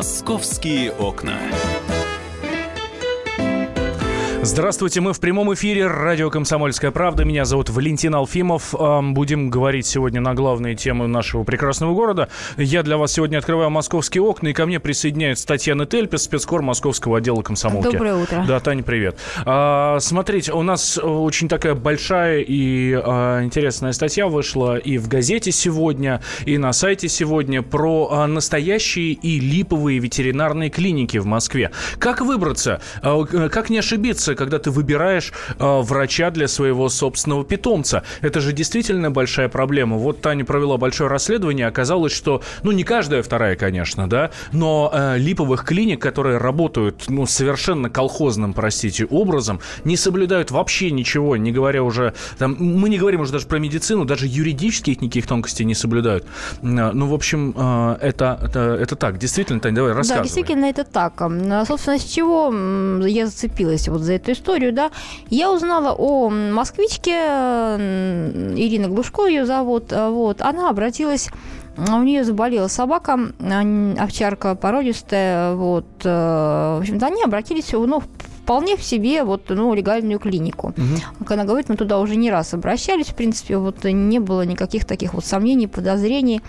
Московские окна. Здравствуйте, мы в прямом эфире радио «Комсомольская правда». Меня зовут Валентин Алфимов. Будем говорить сегодня на главные темы нашего прекрасного города. Я для вас сегодня открываю московские окна, и ко мне присоединяется Татьяна Тельпес, спецкор московского отдела комсомолки. Доброе утро. Да, Таня, привет. А, смотрите, у нас очень такая большая и а, интересная статья вышла и в газете сегодня, и на сайте сегодня про а, настоящие и липовые ветеринарные клиники в Москве. Как выбраться? А, как не ошибиться? Когда ты выбираешь э, врача для своего собственного питомца. Это же действительно большая проблема. Вот Таня провела большое расследование, оказалось, что, ну, не каждая вторая, конечно, да, но э, липовых клиник, которые работают, ну, совершенно колхозным, простите, образом, не соблюдают вообще ничего, не говоря уже, там, мы не говорим уже даже про медицину, даже юридических никаких тонкостей не соблюдают. Э, ну, в общем, э, это, это, это так. Действительно, Таня, давай рассказывай. Да, действительно, это так. Собственно, с чего я зацепилась вот за эту историю, да, я узнала о москвичке, Ирина Глушко ее зовут, а, вот, она обратилась у нее заболела собака, овчарка породистая, вот, э, в общем-то, они обратились, ну, вполне в себе вот, ну, легальную клинику. Угу. Она говорит, мы туда уже не раз обращались, в принципе, вот не было никаких таких вот сомнений, подозрений.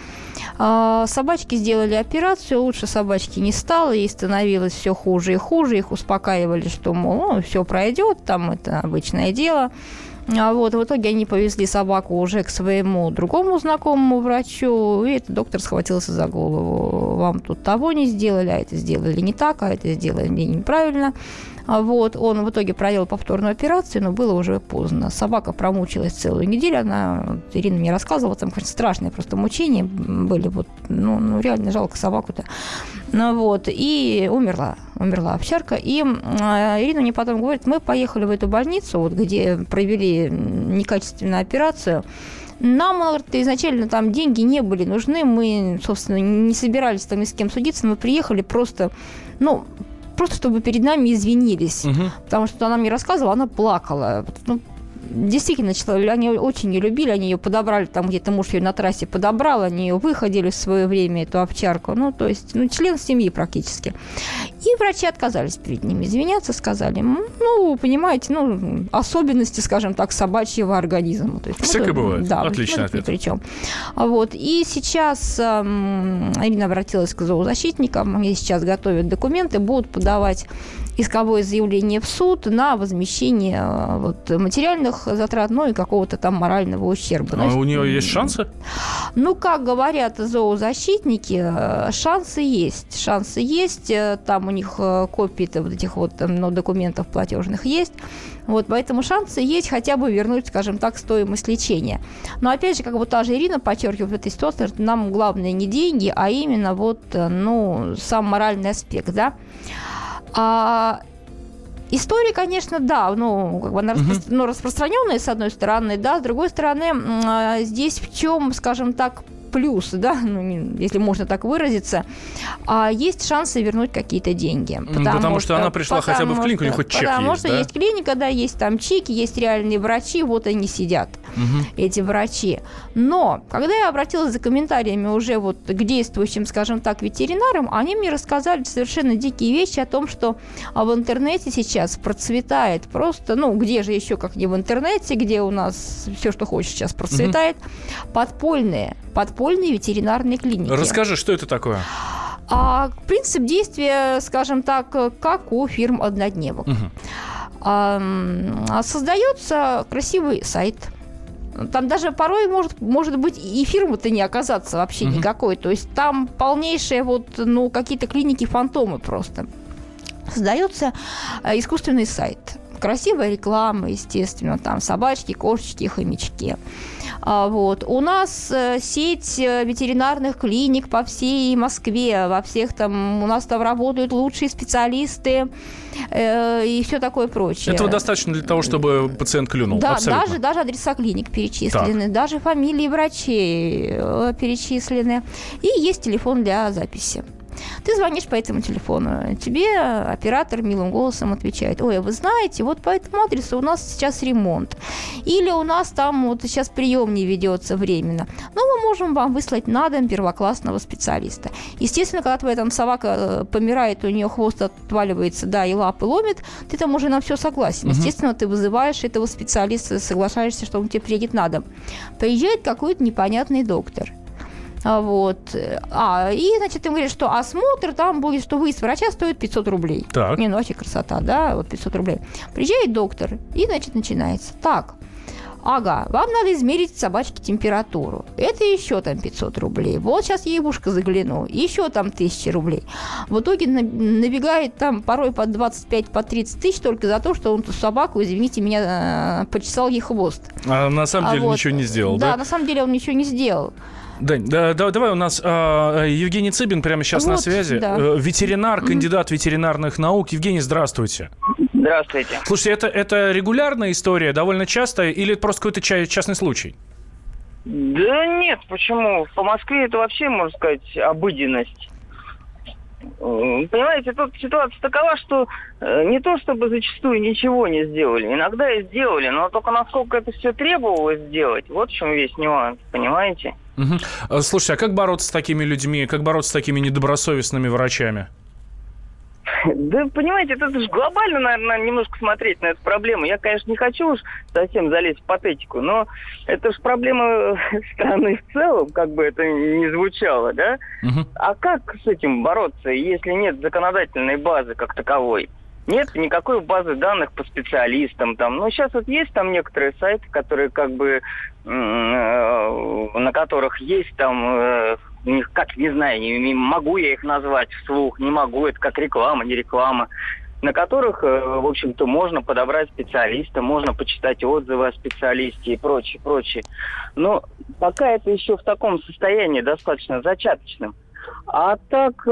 А, собачки сделали операцию, лучше собачки не стало, ей становилось все хуже и хуже, их успокаивали, что, мол, ну, все пройдет, там это обычное дело. А вот, в итоге они повезли собаку уже к своему другому знакомому врачу, и этот доктор схватился за голову. Вам тут того не сделали, а это сделали не так, а это сделали неправильно. А вот, он в итоге провел повторную операцию, но было уже поздно. Собака промучилась целую неделю, она, Ирина мне рассказывала, там, конечно, страшные просто мучения были, вот, ну, ну реально жалко собаку-то. Ну, вот, и умерла, умерла овчарка. И э, Ирина мне потом говорит, мы поехали в эту больницу, вот, где провели некачественную операцию, нам, говорит, изначально там деньги не были нужны, мы, собственно, не собирались там ни с кем судиться, мы приехали просто, ну, просто чтобы перед нами извинились. Угу. Потому что она мне рассказывала, она плакала. Ну, действительно, они очень ее любили, они ее подобрали, там где-то муж ее на трассе подобрал, они ее выходили в свое время, эту овчарку, ну, то есть, ну, член семьи практически. И врачи отказались перед ними извиняться, сказали, ну, понимаете, ну, особенности, скажем так, собачьего организма. То есть, Всякое ну, бывает. Да, Отличный ну, ответ. Причем. Вот. И сейчас эм, Ирина обратилась к зоозащитникам, они сейчас готовят документы, будут подавать исковое заявление в суд на возмещение э, вот, материальных затрат, ну и какого-то там морального ущерба. А у нее есть шансы? Ну, как говорят зоозащитники, э, шансы есть. Шансы есть. Э, там у них копии вот этих вот ну, документов платежных есть. Вот, поэтому шансы есть хотя бы вернуть, скажем так, стоимость лечения. Но опять же, как вот та же Ирина подчеркивает в этой ситуации, что нам главное не деньги, а именно вот, ну, сам моральный аспект, да. А История, конечно, да, ну, как бы она распро- ну, распространенная, с одной стороны, да, с другой стороны, а, здесь в чем, скажем так, плюс, да, ну, если можно так выразиться, а есть шансы вернуть какие-то деньги. Потому, потому что, что она пришла хотя бы в клинику, у них хоть чек Потому есть, что да? есть клиника, да, есть там чеки, есть реальные врачи, вот они сидят, угу. эти врачи. Но, когда я обратилась за комментариями уже вот к действующим, скажем так, ветеринарам, они мне рассказали совершенно дикие вещи о том, что а, в интернете сейчас процветает просто, ну, где же еще, как не в интернете, где у нас все, что хочешь сейчас процветает, угу. подпольные подпольные ветеринарные клиники. Расскажи, что это такое? А, принцип действия, скажем так, как у фирм однодневок. Угу. А, создается красивый сайт. Там даже порой может, может быть и фирмы-то не оказаться вообще угу. никакой. То есть там полнейшие вот, ну, какие-то клиники-фантомы просто. Создается э, искусственный сайт. Красивая реклама, естественно, там собачки, кошечки, хомячки. А, вот. У нас э, сеть э, ветеринарных клиник по всей Москве, во всех там, у нас там работают лучшие специалисты э, и все такое прочее. Этого достаточно для того, чтобы пациент клюнул? Да, Абсолютно. даже, даже адреса клиник перечислены, так. даже фамилии врачей перечислены. И есть телефон для записи. Ты звонишь по этому телефону, тебе оператор милым голосом отвечает, ой, а вы знаете, вот по этому адресу у нас сейчас ремонт. Или у нас там вот сейчас прием не ведется временно. Ну, вы можем вам выслать на дом первоклассного специалиста. Естественно, когда твоя там собака э, помирает, у нее хвост отваливается, да, и лапы ломит, ты там уже на все согласен. Угу. Естественно, ты вызываешь этого специалиста, соглашаешься, что он тебе приедет на дом. Приезжает какой-то непонятный доктор. А, вот. А, и, значит, им говорят, что осмотр там будет, что выезд врача стоит 500 рублей. Так. Не, ну вообще красота, да, вот 500 рублей. Приезжает доктор, и, значит, начинается. Так, Ага, вам надо измерить собачке температуру. Это еще там 500 рублей. Вот сейчас ей в ушко загляну. Еще там 1000 рублей. В итоге набегает там порой по 25, по 30 тысяч только за то, что он ту собаку, извините меня, э, почесал ей хвост. А на самом деле а вот, ничего не сделал, да? Да, на самом деле он ничего не сделал. Дань, да, да, давай у нас а, Евгений Цыбин прямо сейчас вот, на связи. Да. Э, ветеринар, кандидат ветеринарных наук. Евгений, здравствуйте. Здравствуйте. Слушайте, это, это регулярная история, довольно частая, или это просто какой-то частный случай? Да нет, почему? По Москве это вообще, можно сказать, обыденность. Понимаете, тут ситуация такова, что э, не то чтобы зачастую ничего не сделали, иногда и сделали, но только насколько это все требовалось сделать, вот в чем весь нюанс, понимаете? Угу. Слушайте, а как бороться с такими людьми, как бороться с такими недобросовестными врачами? Да, понимаете, это же глобально, наверное, немножко смотреть на эту проблему. Я, конечно, не хочу уж совсем залезть в патетику, но это же проблема страны в целом, как бы это ни звучало, да? Угу. А как с этим бороться, если нет законодательной базы как таковой? Нет никакой базы данных по специалистам там. Но сейчас вот есть там некоторые сайты, которые как бы э, на которых есть там э, как не знаю, не, могу я их назвать вслух, не могу, это как реклама, не реклама, на которых, э, в общем-то, можно подобрать специалиста, можно почитать отзывы о специалисте и прочее, прочее. Но пока это еще в таком состоянии достаточно зачаточным. А так,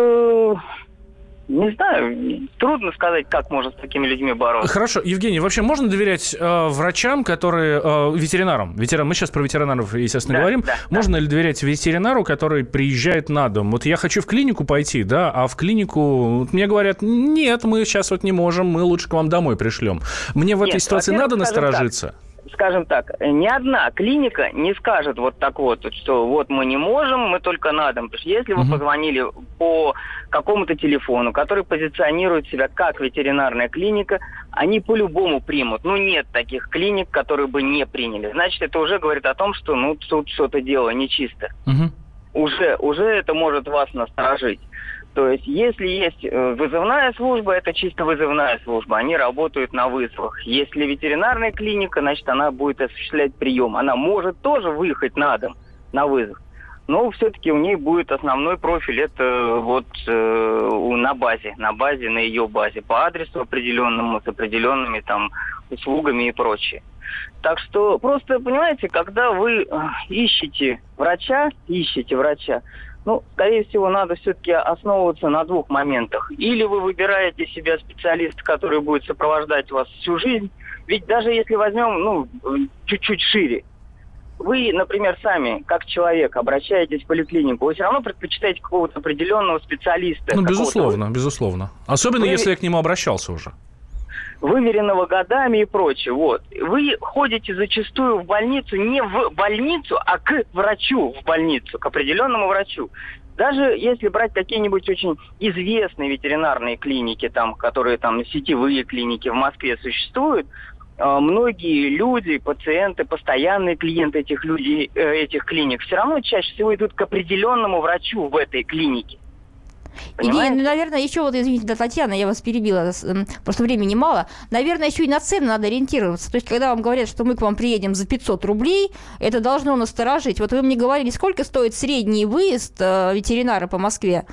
не знаю, трудно сказать, как можно с такими людьми бороться. Хорошо, Евгений, вообще можно доверять э, врачам, которые э, ветеринарам? Ветеран, мы сейчас про ветеринаров, естественно, да, говорим. Да, можно да. ли доверять ветеринару, который приезжает на дом? Вот я хочу в клинику пойти, да, а в клинику мне говорят, нет, мы сейчас вот не можем, мы лучше к вам домой пришлем. Мне в нет, этой ситуации надо насторожиться? Так скажем так, ни одна клиника не скажет вот так вот, что вот мы не можем, мы только на дом. Потому что если вы позвонили по какому-то телефону, который позиционирует себя как ветеринарная клиника, они по-любому примут. Ну, нет таких клиник, которые бы не приняли. Значит, это уже говорит о том, что ну тут что-то дело нечисто. Угу. Уже, уже это может вас насторожить. То есть, если есть э, вызывная служба, это чисто вызывная служба, они работают на вызовах. Если ветеринарная клиника, значит, она будет осуществлять прием. Она может тоже выехать на дом на вызов, но все-таки у ней будет основной профиль, это вот э, на базе, на базе, на ее базе, по адресу определенному, с определенными там услугами и прочее. Так что просто, понимаете, когда вы э, ищете врача, ищете врача, ну, скорее всего, надо все-таки основываться на двух моментах. Или вы выбираете себе специалиста, который будет сопровождать вас всю жизнь. Ведь даже если возьмем, ну, чуть-чуть шире, вы, например, сами, как человек, обращаетесь в поликлинику, вы все равно предпочитаете какого-то определенного специалиста. Ну, безусловно, безусловно. Особенно, вы... если я к нему обращался уже выверенного годами и прочее. Вот. Вы ходите зачастую в больницу не в больницу, а к врачу в больницу, к определенному врачу. Даже если брать какие-нибудь очень известные ветеринарные клиники, там, которые там сетевые клиники в Москве существуют, э, многие люди, пациенты, постоянные клиенты этих людей, э, этих клиник, все равно чаще всего идут к определенному врачу в этой клинике. Идея, ну, наверное, еще вот, извините, да, Татьяна, я вас перебила, просто времени мало. Наверное, еще и на цены надо ориентироваться. То есть, когда вам говорят, что мы к вам приедем за 500 рублей, это должно насторожить. Вот вы мне говорили, сколько стоит средний выезд э, ветеринара по Москве?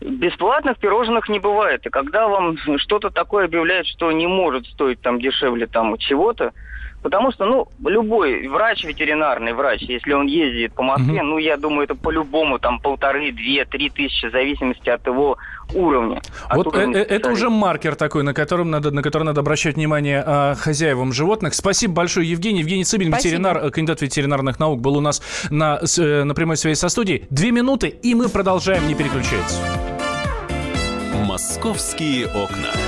Бесплатных пирожных не бывает. И когда вам что-то такое объявляют, что не может стоить там дешевле там чего-то, Потому что, ну, любой врач, ветеринарный врач, если он ездит по Москве, угу. ну, я думаю, это по-любому там полторы, две, три тысячи, в зависимости от его уровня. Вот уровня э, это уже маркер такой, на котором надо, на который надо обращать внимание э, хозяевам животных. Спасибо большое, Евгений. Евгений Цыбин, Спасибо. ветеринар, э, кандидат ветеринарных наук, был у нас на, э, на прямой связи со студией. Две минуты, и мы продолжаем, не переключаться. «Московские окна».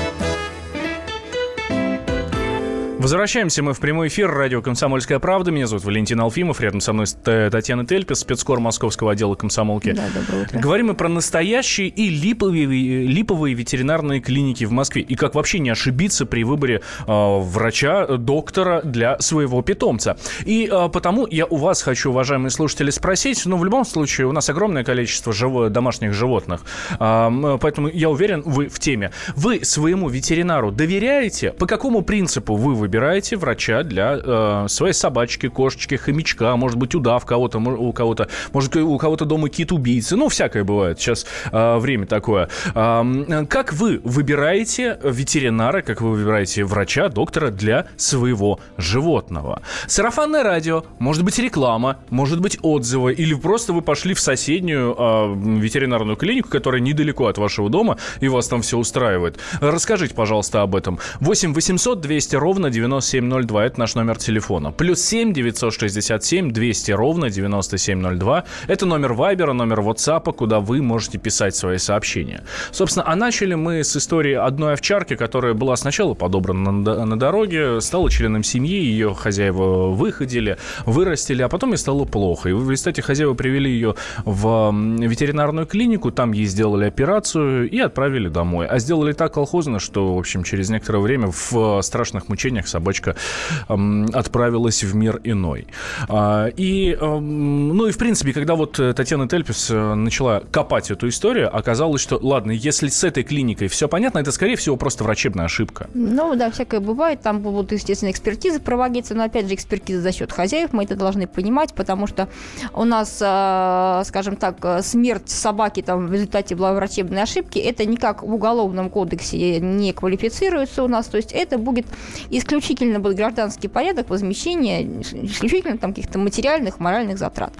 Возвращаемся мы в прямой эфир. Радио «Комсомольская правда». Меня зовут Валентин Алфимов. Рядом со мной Татьяна Тельпес, спецкор московского отдела комсомолки. Да, доброе утро. Говорим мы про настоящие и липовые, липовые ветеринарные клиники в Москве. И как вообще не ошибиться при выборе э, врача, доктора для своего питомца. И э, потому я у вас хочу, уважаемые слушатели, спросить. Ну, в любом случае, у нас огромное количество жив... домашних животных. Э, поэтому я уверен, вы в теме. Вы своему ветеринару доверяете? По какому принципу вы выбираете? Выбираете врача для э, своей собачки, кошечки, хомячка, может быть, удав кого-то, у кого-то, может, у кого-то дома кит-убийцы, ну, всякое бывает, сейчас э, время такое. Э, как вы выбираете ветеринара, как вы выбираете врача, доктора для своего животного? Сарафанное радио, может быть, реклама, может быть, отзывы, или просто вы пошли в соседнюю э, ветеринарную клинику, которая недалеко от вашего дома, и вас там все устраивает. Расскажите, пожалуйста, об этом. 8 800 200 ровно 9702. Это наш номер телефона. Плюс 7 967 200 ровно 9702. Это номер Вайбера, номер WhatsApp, куда вы можете писать свои сообщения. Собственно, а начали мы с истории одной овчарки, которая была сначала подобрана на, на дороге, стала членом семьи, ее хозяева выходили, вырастили, а потом ей стало плохо. И в результате хозяева привели ее в ветеринарную клинику, там ей сделали операцию и отправили домой. А сделали так колхозно, что, в общем, через некоторое время в страшных мучениях собачка э, отправилась в мир иной. А, и, э, ну и в принципе, когда вот э, Татьяна Тельпис э, начала копать эту историю, оказалось, что, ладно, если с этой клиникой все понятно, это, скорее всего, просто врачебная ошибка. Ну, да, всякое бывает. Там будут, естественно, экспертизы проводиться, но, опять же, экспертизы за счет хозяев, мы это должны понимать, потому что у нас, скажем так, смерть собаки там в результате была врачебной ошибки, это никак в Уголовном кодексе не квалифицируется у нас, то есть это будет исключительно исключительно будет гражданский порядок возмещения исключительно там каких-то материальных, моральных затрат.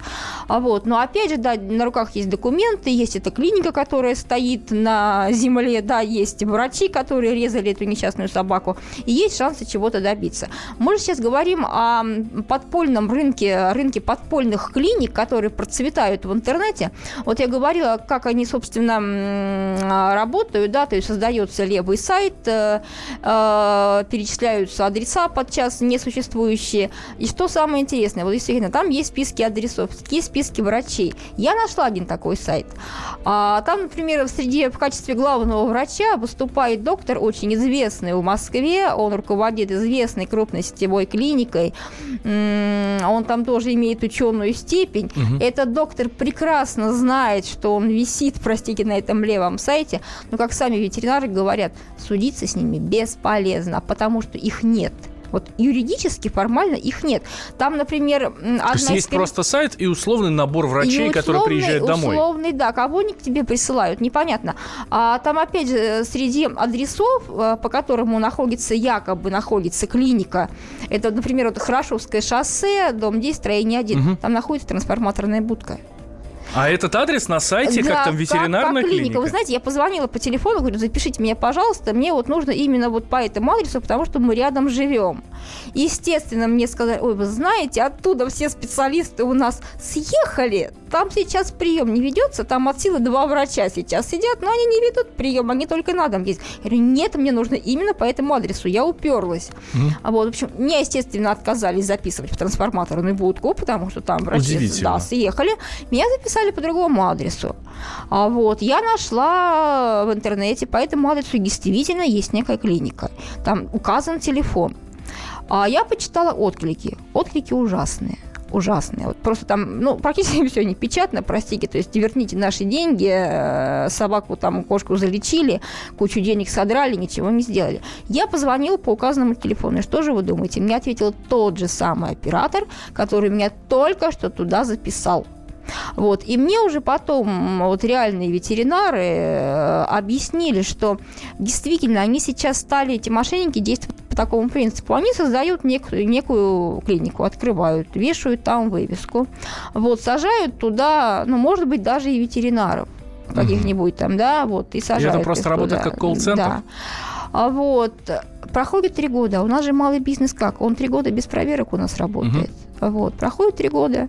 А вот. Но опять же, да, на руках есть документы, есть эта клиника, которая стоит на земле, да, есть врачи, которые резали эту несчастную собаку, и есть шансы чего-то добиться. Мы же сейчас говорим о подпольном рынке, рынке подпольных клиник, которые процветают в интернете. Вот я говорила, как они, собственно, работают, да, то есть создается левый сайт, э, э, перечисляются адреса подчас несуществующие. И что самое интересное, вот действительно, там есть списки адресов, есть списки врачей. Я нашла один такой сайт. А, там, например, среди в качестве главного врача выступает доктор, очень известный в Москве. Он руководит известной крупной сетевой клиникой. Он там тоже имеет ученую степень. Угу. Этот доктор прекрасно знает, что он висит, простите, на этом левом сайте. Но, как сами ветеринары говорят, судиться с ними бесполезно, потому что их нет. Вот юридически, формально их нет. Там, например, одна То есть есть просто сайт и условный набор врачей, условный, которые приезжают домой. Условный, да, кого они к тебе присылают, непонятно. А там, опять же, среди адресов, э, по которому находится, якобы находится клиника, это, например, вот Хорошевское шоссе, дом 10, строение 1, угу. там находится трансформаторная будка. А этот адрес на сайте, да, как там ветеринарная как, как клиника? клиника? Вы знаете, я позвонила по телефону, говорю, запишите меня, пожалуйста, мне вот нужно именно вот по этому адресу, потому что мы рядом живем. Естественно, мне сказали, ой, вы знаете, оттуда все специалисты у нас съехали, там сейчас прием не ведется, там от силы два врача сейчас сидят, но они не ведут прием, они только на дом ездят. Я говорю, нет, мне нужно именно по этому адресу, я уперлась. Mm. А вот, в общем, мне, естественно, отказались записывать в трансформаторную будку, потому что там врачи да, съехали. Меня записали по другому адресу. А вот, я нашла в интернете по этому адресу действительно есть некая клиника. Там указан телефон. А я почитала отклики. Отклики ужасные ужасные. Вот просто там, ну, практически все не печатно, простите, то есть верните наши деньги, э, собаку там, кошку залечили, кучу денег содрали, ничего не сделали. Я позвонила по указанному телефону, и что же вы думаете? Мне ответил тот же самый оператор, который меня только что туда записал. Вот. И мне уже потом вот реальные ветеринары э, объяснили, что действительно они сейчас стали, эти мошенники, действовать по такому принципу, они создают нек- некую клинику, открывают, вешают там вывеску, вот, сажают туда, ну, может быть, даже и ветеринаров каких-нибудь там, да, вот, и сажают И это просто работает как колл-центр? Да. А вот, проходит три года, у нас же малый бизнес как? Он три года без проверок у нас работает. Вот, проходит три года,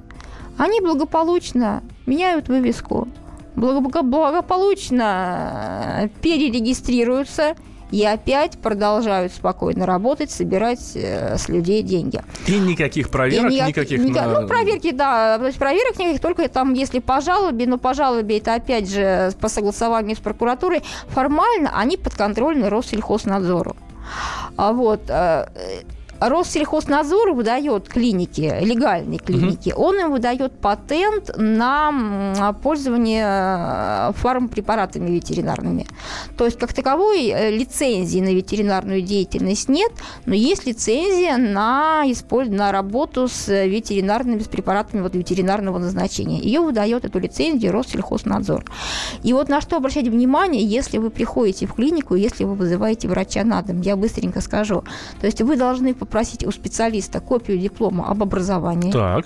они благополучно меняют вывеску, благо- благополучно перерегистрируются и опять продолжают спокойно работать, собирать э, с людей деньги. И никаких проверок, И никак- никаких... ника- на- Ну, проверки, да. То есть проверок никаких, только там, если по жалобе, но по жалобе это опять же по согласованию с прокуратурой, формально они подконтрольны Россельхознадзору. А вот э, Россельхознадзор выдает клинике, легальные клиники, он им выдает патент на пользование э, фармпрепаратами ветеринарными. То есть, как таковой, э, лицензии на ветеринарную деятельность нет, но есть лицензия на, на работу с ветеринарными с препаратами вот, ветеринарного назначения. Ее выдает эту лицензию Россельхознадзор. И вот на что обращать внимание, если вы приходите в клинику, если вы вызываете врача на дом, я быстренько скажу. То есть вы должны попросить у специалиста копию диплома об образовании. Так.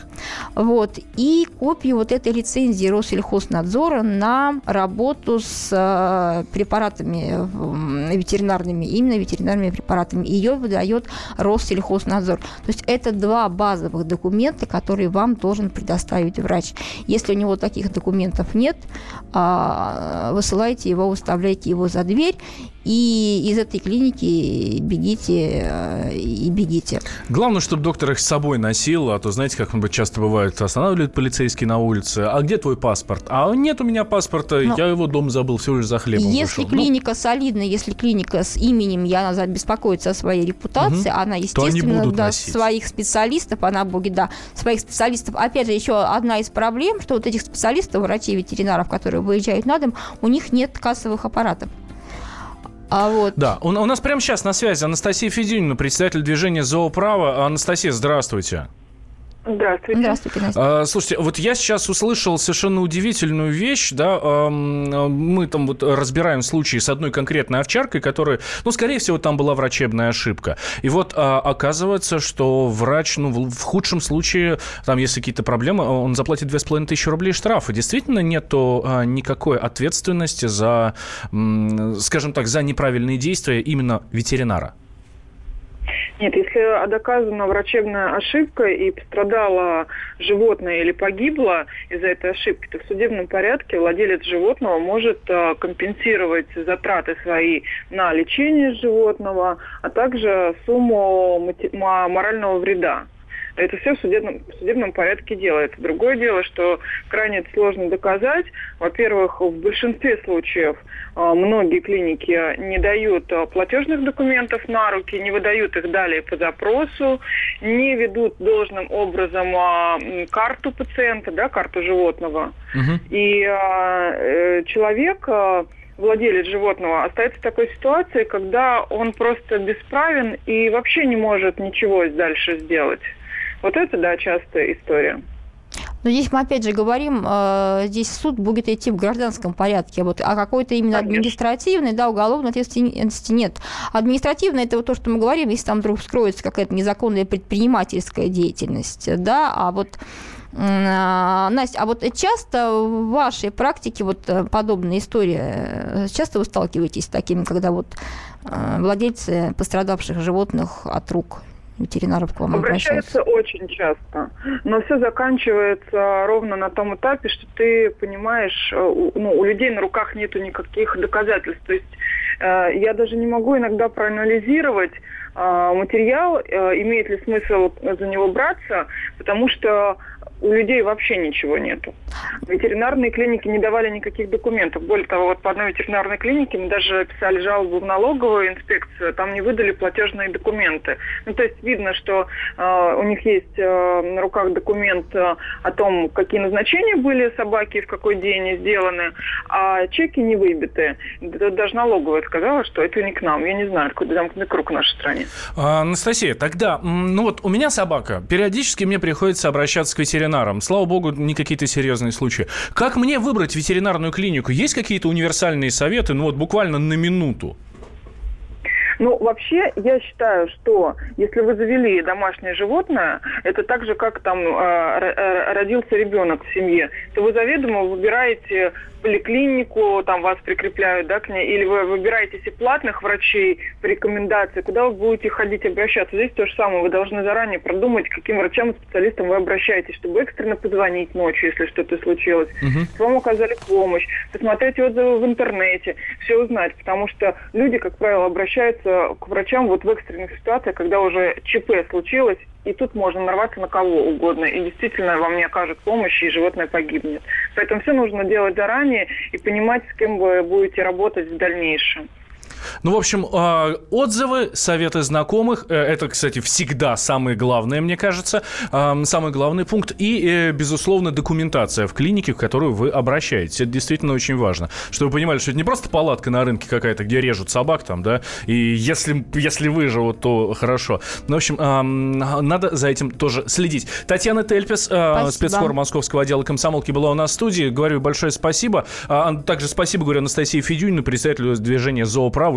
Вот, и копию вот этой лицензии Россельхознадзора на работу с э, препаратами м, ветеринарными, именно ветеринарными препаратами. Ее выдает Россельхознадзор. То есть это два базовых документа, которые вам должен предоставить врач. Если у него таких документов нет, а, высылайте его, выставляйте его за дверь, и из этой клиники бегите э, и бегите. Главное, чтобы доктор их с собой носил, а то, знаете, как часто бывает, останавливают полицейские на улице. А где твой паспорт? А нет у меня паспорта, Ну, я его дома забыл, всего лишь за хлебом Если вышел. Ну, клиника солидная, если клиника с именем, и она беспокоится о своей репутации, Мгм. она, естественно, да, носить. своих специалистов, она будет, да, своих специалистов. Опять же, еще одна из проблем, что вот этих специалистов, врачей, ветеринаров, которые выезжают на дом, у них нет кассовых аппаратов. А вот Да, у, у нас прямо сейчас на связи Анастасия Федюнина, председатель движения «Зооправа». Анастасия, здравствуйте. Здравствуйте. Здравствуйте, Настя. А, слушайте, вот я сейчас услышал совершенно удивительную вещь, да, а, мы там вот разбираем случаи с одной конкретной овчаркой, которая, ну, скорее всего, там была врачебная ошибка. И вот а, оказывается, что врач, ну, в, в худшем случае, там, если какие-то проблемы, он заплатит 2500 рублей штрафа. Действительно нету а, никакой ответственности за, м, скажем так, за неправильные действия именно ветеринара. Нет, если доказана врачебная ошибка и пострадало животное или погибло из-за этой ошибки, то в судебном порядке владелец животного может э, компенсировать затраты свои на лечение животного, а также сумму морального вреда. Это все в судебном, в судебном порядке делается. Другое дело, что крайне это сложно доказать. Во-первых, в большинстве случаев а, многие клиники не дают а, платежных документов на руки, не выдают их далее по запросу, не ведут должным образом а, карту пациента, да, карту животного. Мгм. И э, человек, владелец животного, остается в такой ситуации, когда он просто бесправен и вообще не может ничего дальше сделать. Вот это, да, частая история. Но здесь мы опять же говорим, э, здесь суд будет идти в гражданском порядке, вот, а какой-то именно Конечно. административной, да, уголовной ответственности нет. Административная это вот то, что мы говорим, если там вдруг вскроется какая-то незаконная предпринимательская деятельность, да, а вот а, Настя, а вот часто в вашей практике вот э, подобная история, э, часто вы сталкиваетесь с такими, когда вот э, владельцы пострадавших животных от рук ветеринаров к вам обращаются? Обращаются очень часто. Но все заканчивается ровно на том этапе, что ты понимаешь, э, у- ну, у людей на руках нету никаких доказательств. То есть э, я даже не могу иногда проанализировать э, материал, э, имеет ли смысл за него браться, потому что у людей вообще ничего нету. Ветеринарные клиники не давали никаких документов. Более того, вот по одной ветеринарной клинике мы даже писали жалобу в налоговую инспекцию, там не выдали платежные документы. Ну, то есть видно, что э, у них есть э, на руках документ э, о том, какие назначения были собаки, в какой день сделаны, а чеки не выбиты. Да- Даже налоговая сказала, что это не к нам. Я не знаю, какой замкнутый круг в нашей стране. А, Анастасия, тогда, ну вот у меня собака, периодически мне приходится обращаться к ветеринарам. Слава богу, не какие-то серьезные случаи. Как мне выбрать ветеринарную клинику? Есть какие-то универсальные советы? Ну вот буквально на минуту. Ну, вообще, я считаю, что если вы завели домашнее животное, это так же, как там э, родился ребенок в семье, то вы заведомо выбираете поликлинику, там вас прикрепляют, да, к ней, или вы выбираете себе платных врачей по рекомендации, куда вы будете ходить обращаться. Здесь то же самое, вы должны заранее продумать, к каким врачам и специалистам вы обращаетесь, чтобы экстренно позвонить ночью, если что-то случилось, угу. вам оказали помощь, посмотреть отзывы в интернете, все узнать, потому что люди, как правило, обращаются к врачам вот в экстренных ситуациях, когда уже ЧП случилось, и тут можно нарваться на кого угодно, и действительно вам не окажут помощи, и животное погибнет. Поэтому все нужно делать заранее и понимать, с кем вы будете работать в дальнейшем. Ну, в общем, а, отзывы, советы знакомых, э, это, кстати, всегда самое главное, мне кажется, самый главный пункт. И, э, безусловно, документация в клинике, в которую вы обращаетесь. Это действительно очень важно. Чтобы вы понимали, что это не просто палатка на рынке какая-то, где режут собак там, да, и если, если выживут, то хорошо. Ну, в общем, надо за этим тоже следить. Татьяна Тельпес, а, спецкор московского отдела комсомолки, была у нас в студии. Говорю большое спасибо. А, также спасибо, говорю, Анастасии Федюнину, председателю движения «Зоопров»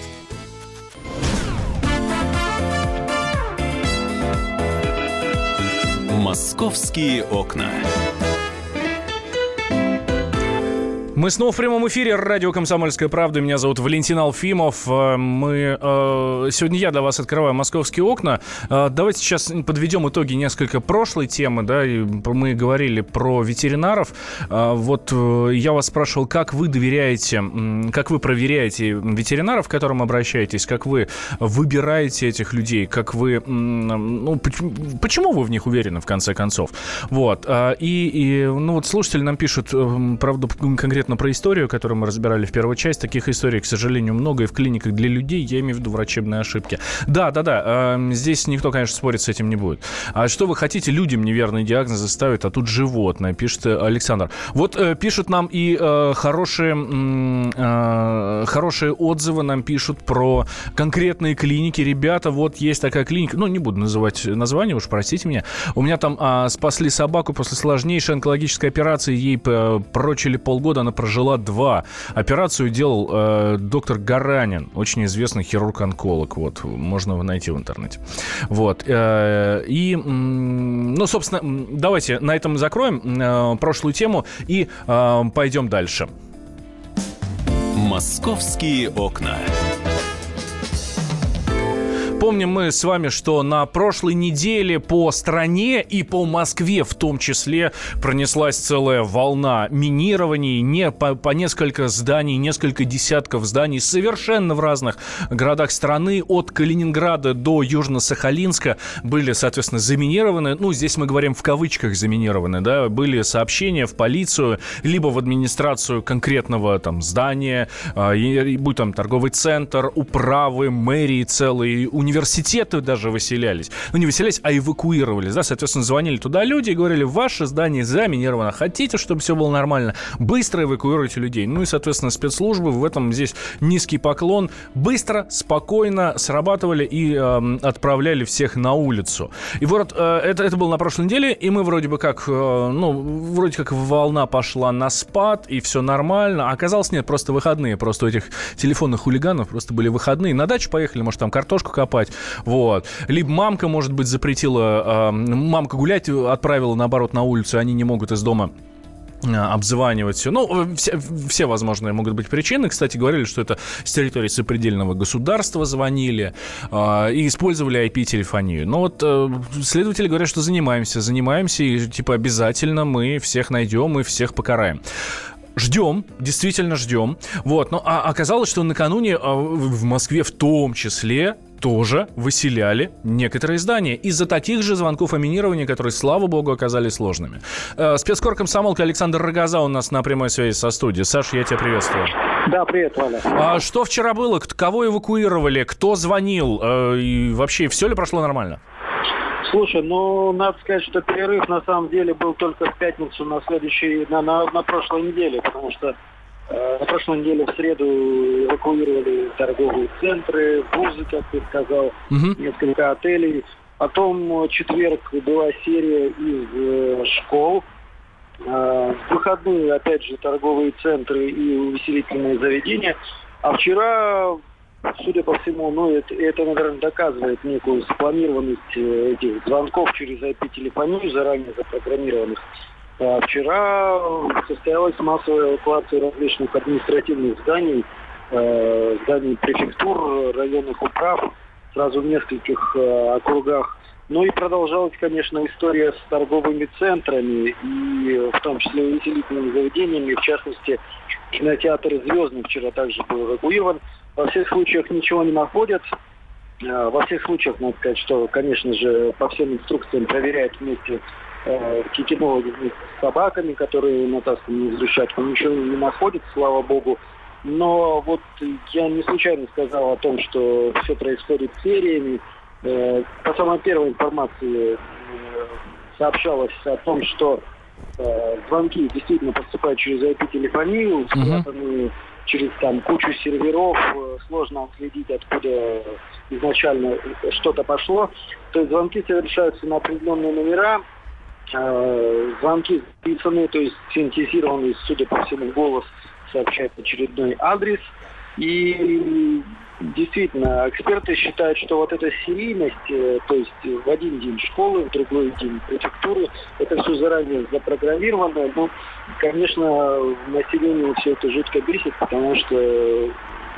«Московские окна». Мы снова в прямом эфире. Радио «Комсомольская правда». Меня зовут Валентин Алфимов. Э, мы, э, сегодня я для вас открываю «Московские окна». Э, давайте сейчас подведем итоги несколько прошлой темы. Да, мы говорили про ветеринаров. Вот я вас спрашивал, как вы доверяете, как вы проверяете ветеринаров, к которым обращаетесь, как вы выбираете этих людей, как вы... Ну, почему вы в них уверены, в конце концов? Вот. И, и ну, вот слушатели нам пишут, правда, конкретно конкретно про историю, которую мы разбирали в первой части. Таких историй, к сожалению, много и в клиниках для людей. Я имею в виду врачебные ошибки. Да, да, да. Э, здесь никто, конечно, спорить с этим не будет. А что вы хотите, людям неверные диагнозы ставят, а тут животное, пишет Александр. Вот э, пишут нам и э, хорошие, э, хорошие отзывы нам пишут про конкретные клиники. Ребята, вот есть такая клиника. Ну, не буду называть название, уж простите меня. У меня там э, спасли собаку после сложнейшей онкологической операции. Ей э, прочили полгода, она прожила два. Операцию делал э, доктор Гаранин, очень известный хирург-онколог. Вот, можно его найти в интернете. Вот. Э, и, ну, собственно, давайте на этом закроем э, прошлую тему и э, пойдем дальше. Московские окна. Помним мы с вами, что на прошлой неделе по стране и по Москве в том числе пронеслась целая волна минирований. Не по, по несколько зданий, несколько десятков зданий совершенно в разных городах страны. От Калининграда до Южно-Сахалинска были, соответственно, заминированы. Ну, здесь мы говорим в кавычках заминированы, да. Были сообщения в полицию, либо в администрацию конкретного там здания, э, будь там торговый центр, управы, мэрии целые, университеты университеты даже выселялись. Ну, не выселялись, а эвакуировались, да, соответственно, звонили туда люди и говорили, ваше здание заминировано, хотите, чтобы все было нормально, быстро эвакуируйте людей. Ну и, соответственно, спецслужбы в этом здесь низкий поклон. Быстро, спокойно срабатывали и э, отправляли всех на улицу. И вот э, это, это было на прошлой неделе, и мы вроде бы как, э, ну, вроде как волна пошла на спад, и все нормально. А оказалось, нет, просто выходные. Просто у этих телефонных хулиганов просто были выходные. На дачу поехали, может, там картошку копать. Вот. Либо мамка, может быть, запретила, э, мамка гулять отправила, наоборот, на улицу, они не могут из дома обзванивать все. Ну, все, все возможные могут быть причины. Кстати, говорили, что это с территории сопредельного государства звонили э, и использовали IP-телефонию. Но вот э, следователи говорят, что занимаемся, занимаемся, и типа обязательно мы всех найдем и всех покараем. Ждем, действительно ждем. Вот, но а оказалось, что накануне а, в Москве в том числе тоже выселяли некоторые здания из-за таких же звонков о минировании, которые, слава богу, оказались сложными. Э, спецкор комсомолка Александр Рогоза у нас на прямой связи со студией. Саша, я тебя приветствую. Да, привет, Валя. А что вчера было? Кого эвакуировали? Кто звонил? Э, и вообще, все ли прошло нормально? Слушай, ну, надо сказать, что перерыв на самом деле был только в пятницу на следующей, на, на, на прошлой неделе, потому что на прошлой неделе в среду эвакуировали торговые центры, вузы, как ты сказал, угу. несколько отелей. Потом в четверг была серия из э, школ. Э, в выходные, опять же, торговые центры и увеселительные заведения. А вчера судя по всему, ну, это, это, наверное, доказывает некую спланированность э, этих звонков через IP-телефонию, заранее запрограммированных. А вчера состоялась массовая эвакуация различных административных зданий, э, зданий префектур, районных управ, сразу в нескольких э, округах. Ну и продолжалась, конечно, история с торговыми центрами, и в том числе увеселительными заведениями, в частности, кинотеатр «Звездный» вчера также был эвакуирован. Во всех случаях ничего не находят. Э, во всех случаях, надо сказать, что, конечно же, по всем инструкциям проверяют вместе э, кикинологи с собаками, которые натасканы на взрывчатку. Ничего не находят, слава богу. Но вот я не случайно сказал о том, что все происходит сериями. Э, по самой первой информации э, сообщалось о том, что звонки действительно поступают через IP-телефонию, спрятанные uh-huh через там кучу серверов, сложно отследить, откуда изначально что-то пошло. То есть звонки совершаются на определенные номера, звонки записаны, то есть синтезированный, судя по всему, голос сообщает очередной адрес. И действительно, эксперты считают, что вот эта серийность, э, то есть в один день школы, в другой день префектуры, это все заранее запрограммировано. Ну, конечно, население все это жутко бесит, потому что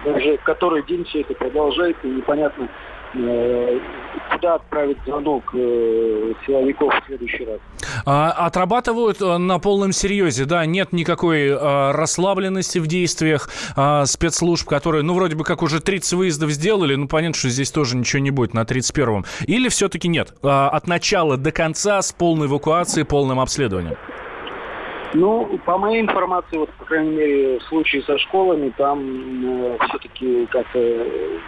уже который день все это продолжается, и непонятно, Э, куда отправить звонок э, силовиков в следующий раз. А, отрабатывают э, на полном серьезе, да, нет никакой расслабленности в действиях а, спецслужб, которые, ну, вроде бы как уже 30 выездов сделали, ну, понятно, что здесь тоже ничего не будет на 31-м. Или все-таки нет? А, от начала до конца с полной эвакуацией, полным обследованием? Ну, по моей информации, вот, по крайней мере, в случае со школами, там э, все-таки как-то, э,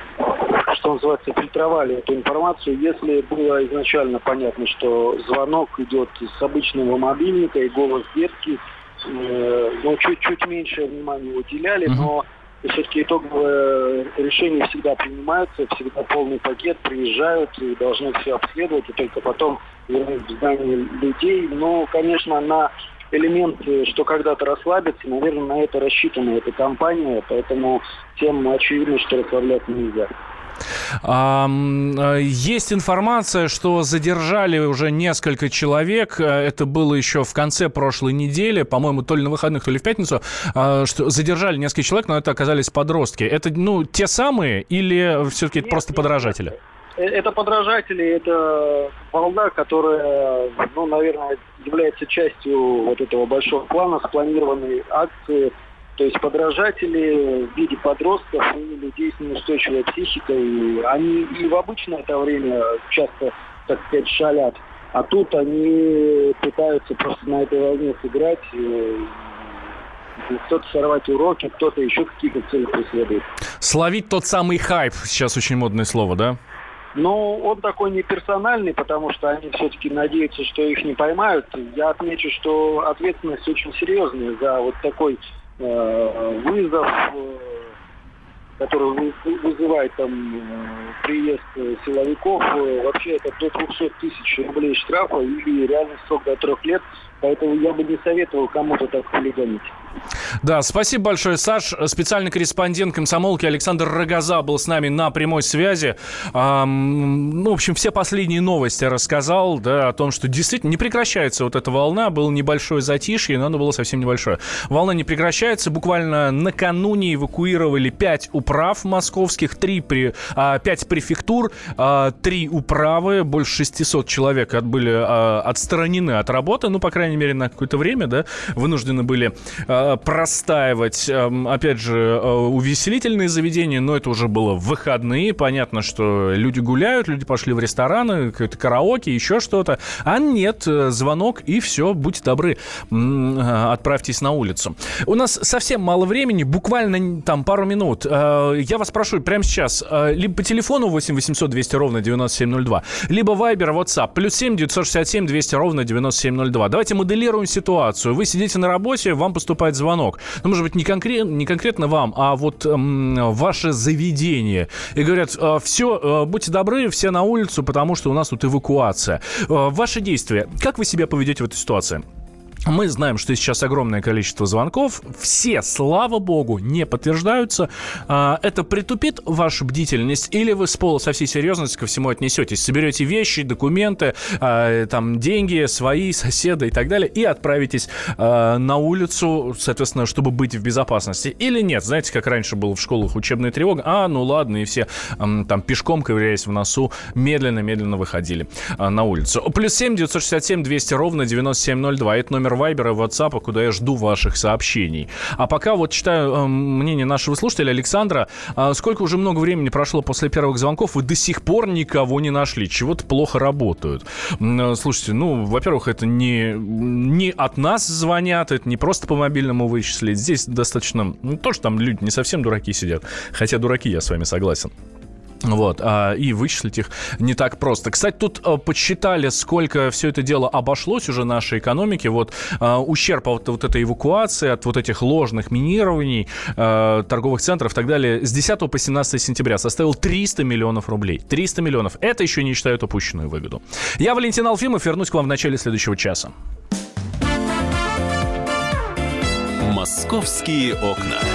что называется, фильтровали эту информацию. Если было изначально понятно, что звонок идет с обычного мобильника и голос детки, э, ну, чуть-чуть меньше внимания уделяли, но все-таки итоговое решение всегда принимается, всегда полный пакет, приезжают и должны все обследовать, и только потом вернуть в здание людей. Но, конечно, на элемент, э, что когда-то расслабиться, наверное, на это рассчитана эта компания, поэтому всем очевидно, что расслабляться нельзя. Э, есть информация, что задержали уже несколько человек. Э, это было еще в конце прошлой недели, по-моему, то ли на выходных, то ли в пятницу. Что задержали несколько человек, но это оказались подростки. Это, ну, те самые или все-таки это просто подражатели? Нет. Э, это подражатели, это волна, которая, ну, наверное, является частью вот этого большого плана, спланированной акции. То есть подражатели в виде подростков и людей с неустойчивой психикой, они и в обычное это время часто, так сказать, шалят. А тут они пытаются просто на этой волне сыграть, кто-то сорвать уроки, кто-то еще какие-то цели преследует. Словить тот самый хайп, сейчас очень модное слово, да? Но он такой не персональный, потому что они все-таки надеются, что их не поймают. Я отмечу, что ответственность очень серьезная за вот такой э, вызов, э, который вызывает там э, приезд силовиков. Э, вообще это до 200 тысяч рублей штрафа или реальный срок до трех лет Поэтому я бы не советовал кому-то так хулиганить. Да, спасибо большое, Саш. Специальный корреспондент комсомолки Александр Рогоза был с нами на прямой связи. Эм, ну, в общем, все последние новости рассказал, да, о том, что действительно не прекращается вот эта волна. Было небольшое затишье, но оно было совсем небольшое. Волна не прекращается. Буквально накануне эвакуировали 5 управ московских, 3 при, а, 5 префектур, а, 3 управы. Больше 600 человек были а, отстранены от работы, ну, по крайней мере, на какое-то время, да, вынуждены были э, э, простаивать, э, опять же, э, увеселительные заведения, но это уже было в выходные. Понятно, что люди гуляют, люди пошли в рестораны, какое-то караоке, еще что-то. А нет, э, звонок и все, будьте добры, э, отправьтесь на улицу. У нас совсем мало времени, буквально там пару минут. Я вас прошу прямо сейчас, либо по телефону 8 800 200 ровно 9702, либо Viber, WhatsApp, плюс 7 967 200 ровно 9702. Давайте моделируем ситуацию. Вы сидите на работе, вам поступает звонок. Ну, может быть, не, конкрет, не конкретно вам, а вот эм, ваше заведение. И говорят, все, будьте добры, все на улицу, потому что у нас тут эвакуация. Э, Ваши действия. Как вы себя поведете в этой ситуации? Мы знаем, что сейчас огромное количество звонков. Все, слава богу, не подтверждаются. А, Это притупит вашу бдительность или вы с пола со всей серьезностью ко всему отнесетесь? Соберете вещи, документы, а, там деньги, свои, соседа и так далее и отправитесь а, на улицу, соответственно, чтобы быть в безопасности. Или нет? Знаете, как раньше было в школах учебная тревога? А, ну ладно, и все там пешком, ковыряясь в носу, медленно-медленно выходили на улицу. Плюс 7 967 200 ровно 9702. Это номер Вайбера и WhatsApp, куда я жду ваших сообщений. А пока вот читаю э, мнение нашего слушателя Александра. А, сколько уже много времени прошло после первых звонков, вы до сих пор никого не нашли. Чего-то плохо работают. Э, Слушайте, ну, во-первых, это не, не от нас звонят, это не просто по мобильному вычислить. Здесь достаточно... Ну, тоже там люди не совсем дураки сидят. Хотя дураки, я с вами согласен. Вот, а, и вычислить их не так просто. Кстати, тут а, подсчитали, сколько все это дело обошлось уже нашей экономике. Вот а, ущерб от вот этой эвакуации, от вот этих ложных минирований а, торговых центров и так далее с 10 по 17 сентября составил 300 миллионов рублей. 300 миллионов. Это еще не считают упущенную выгоду. Я Валентин Алфимов, вернусь к вам в начале следующего часа. «Московские окна».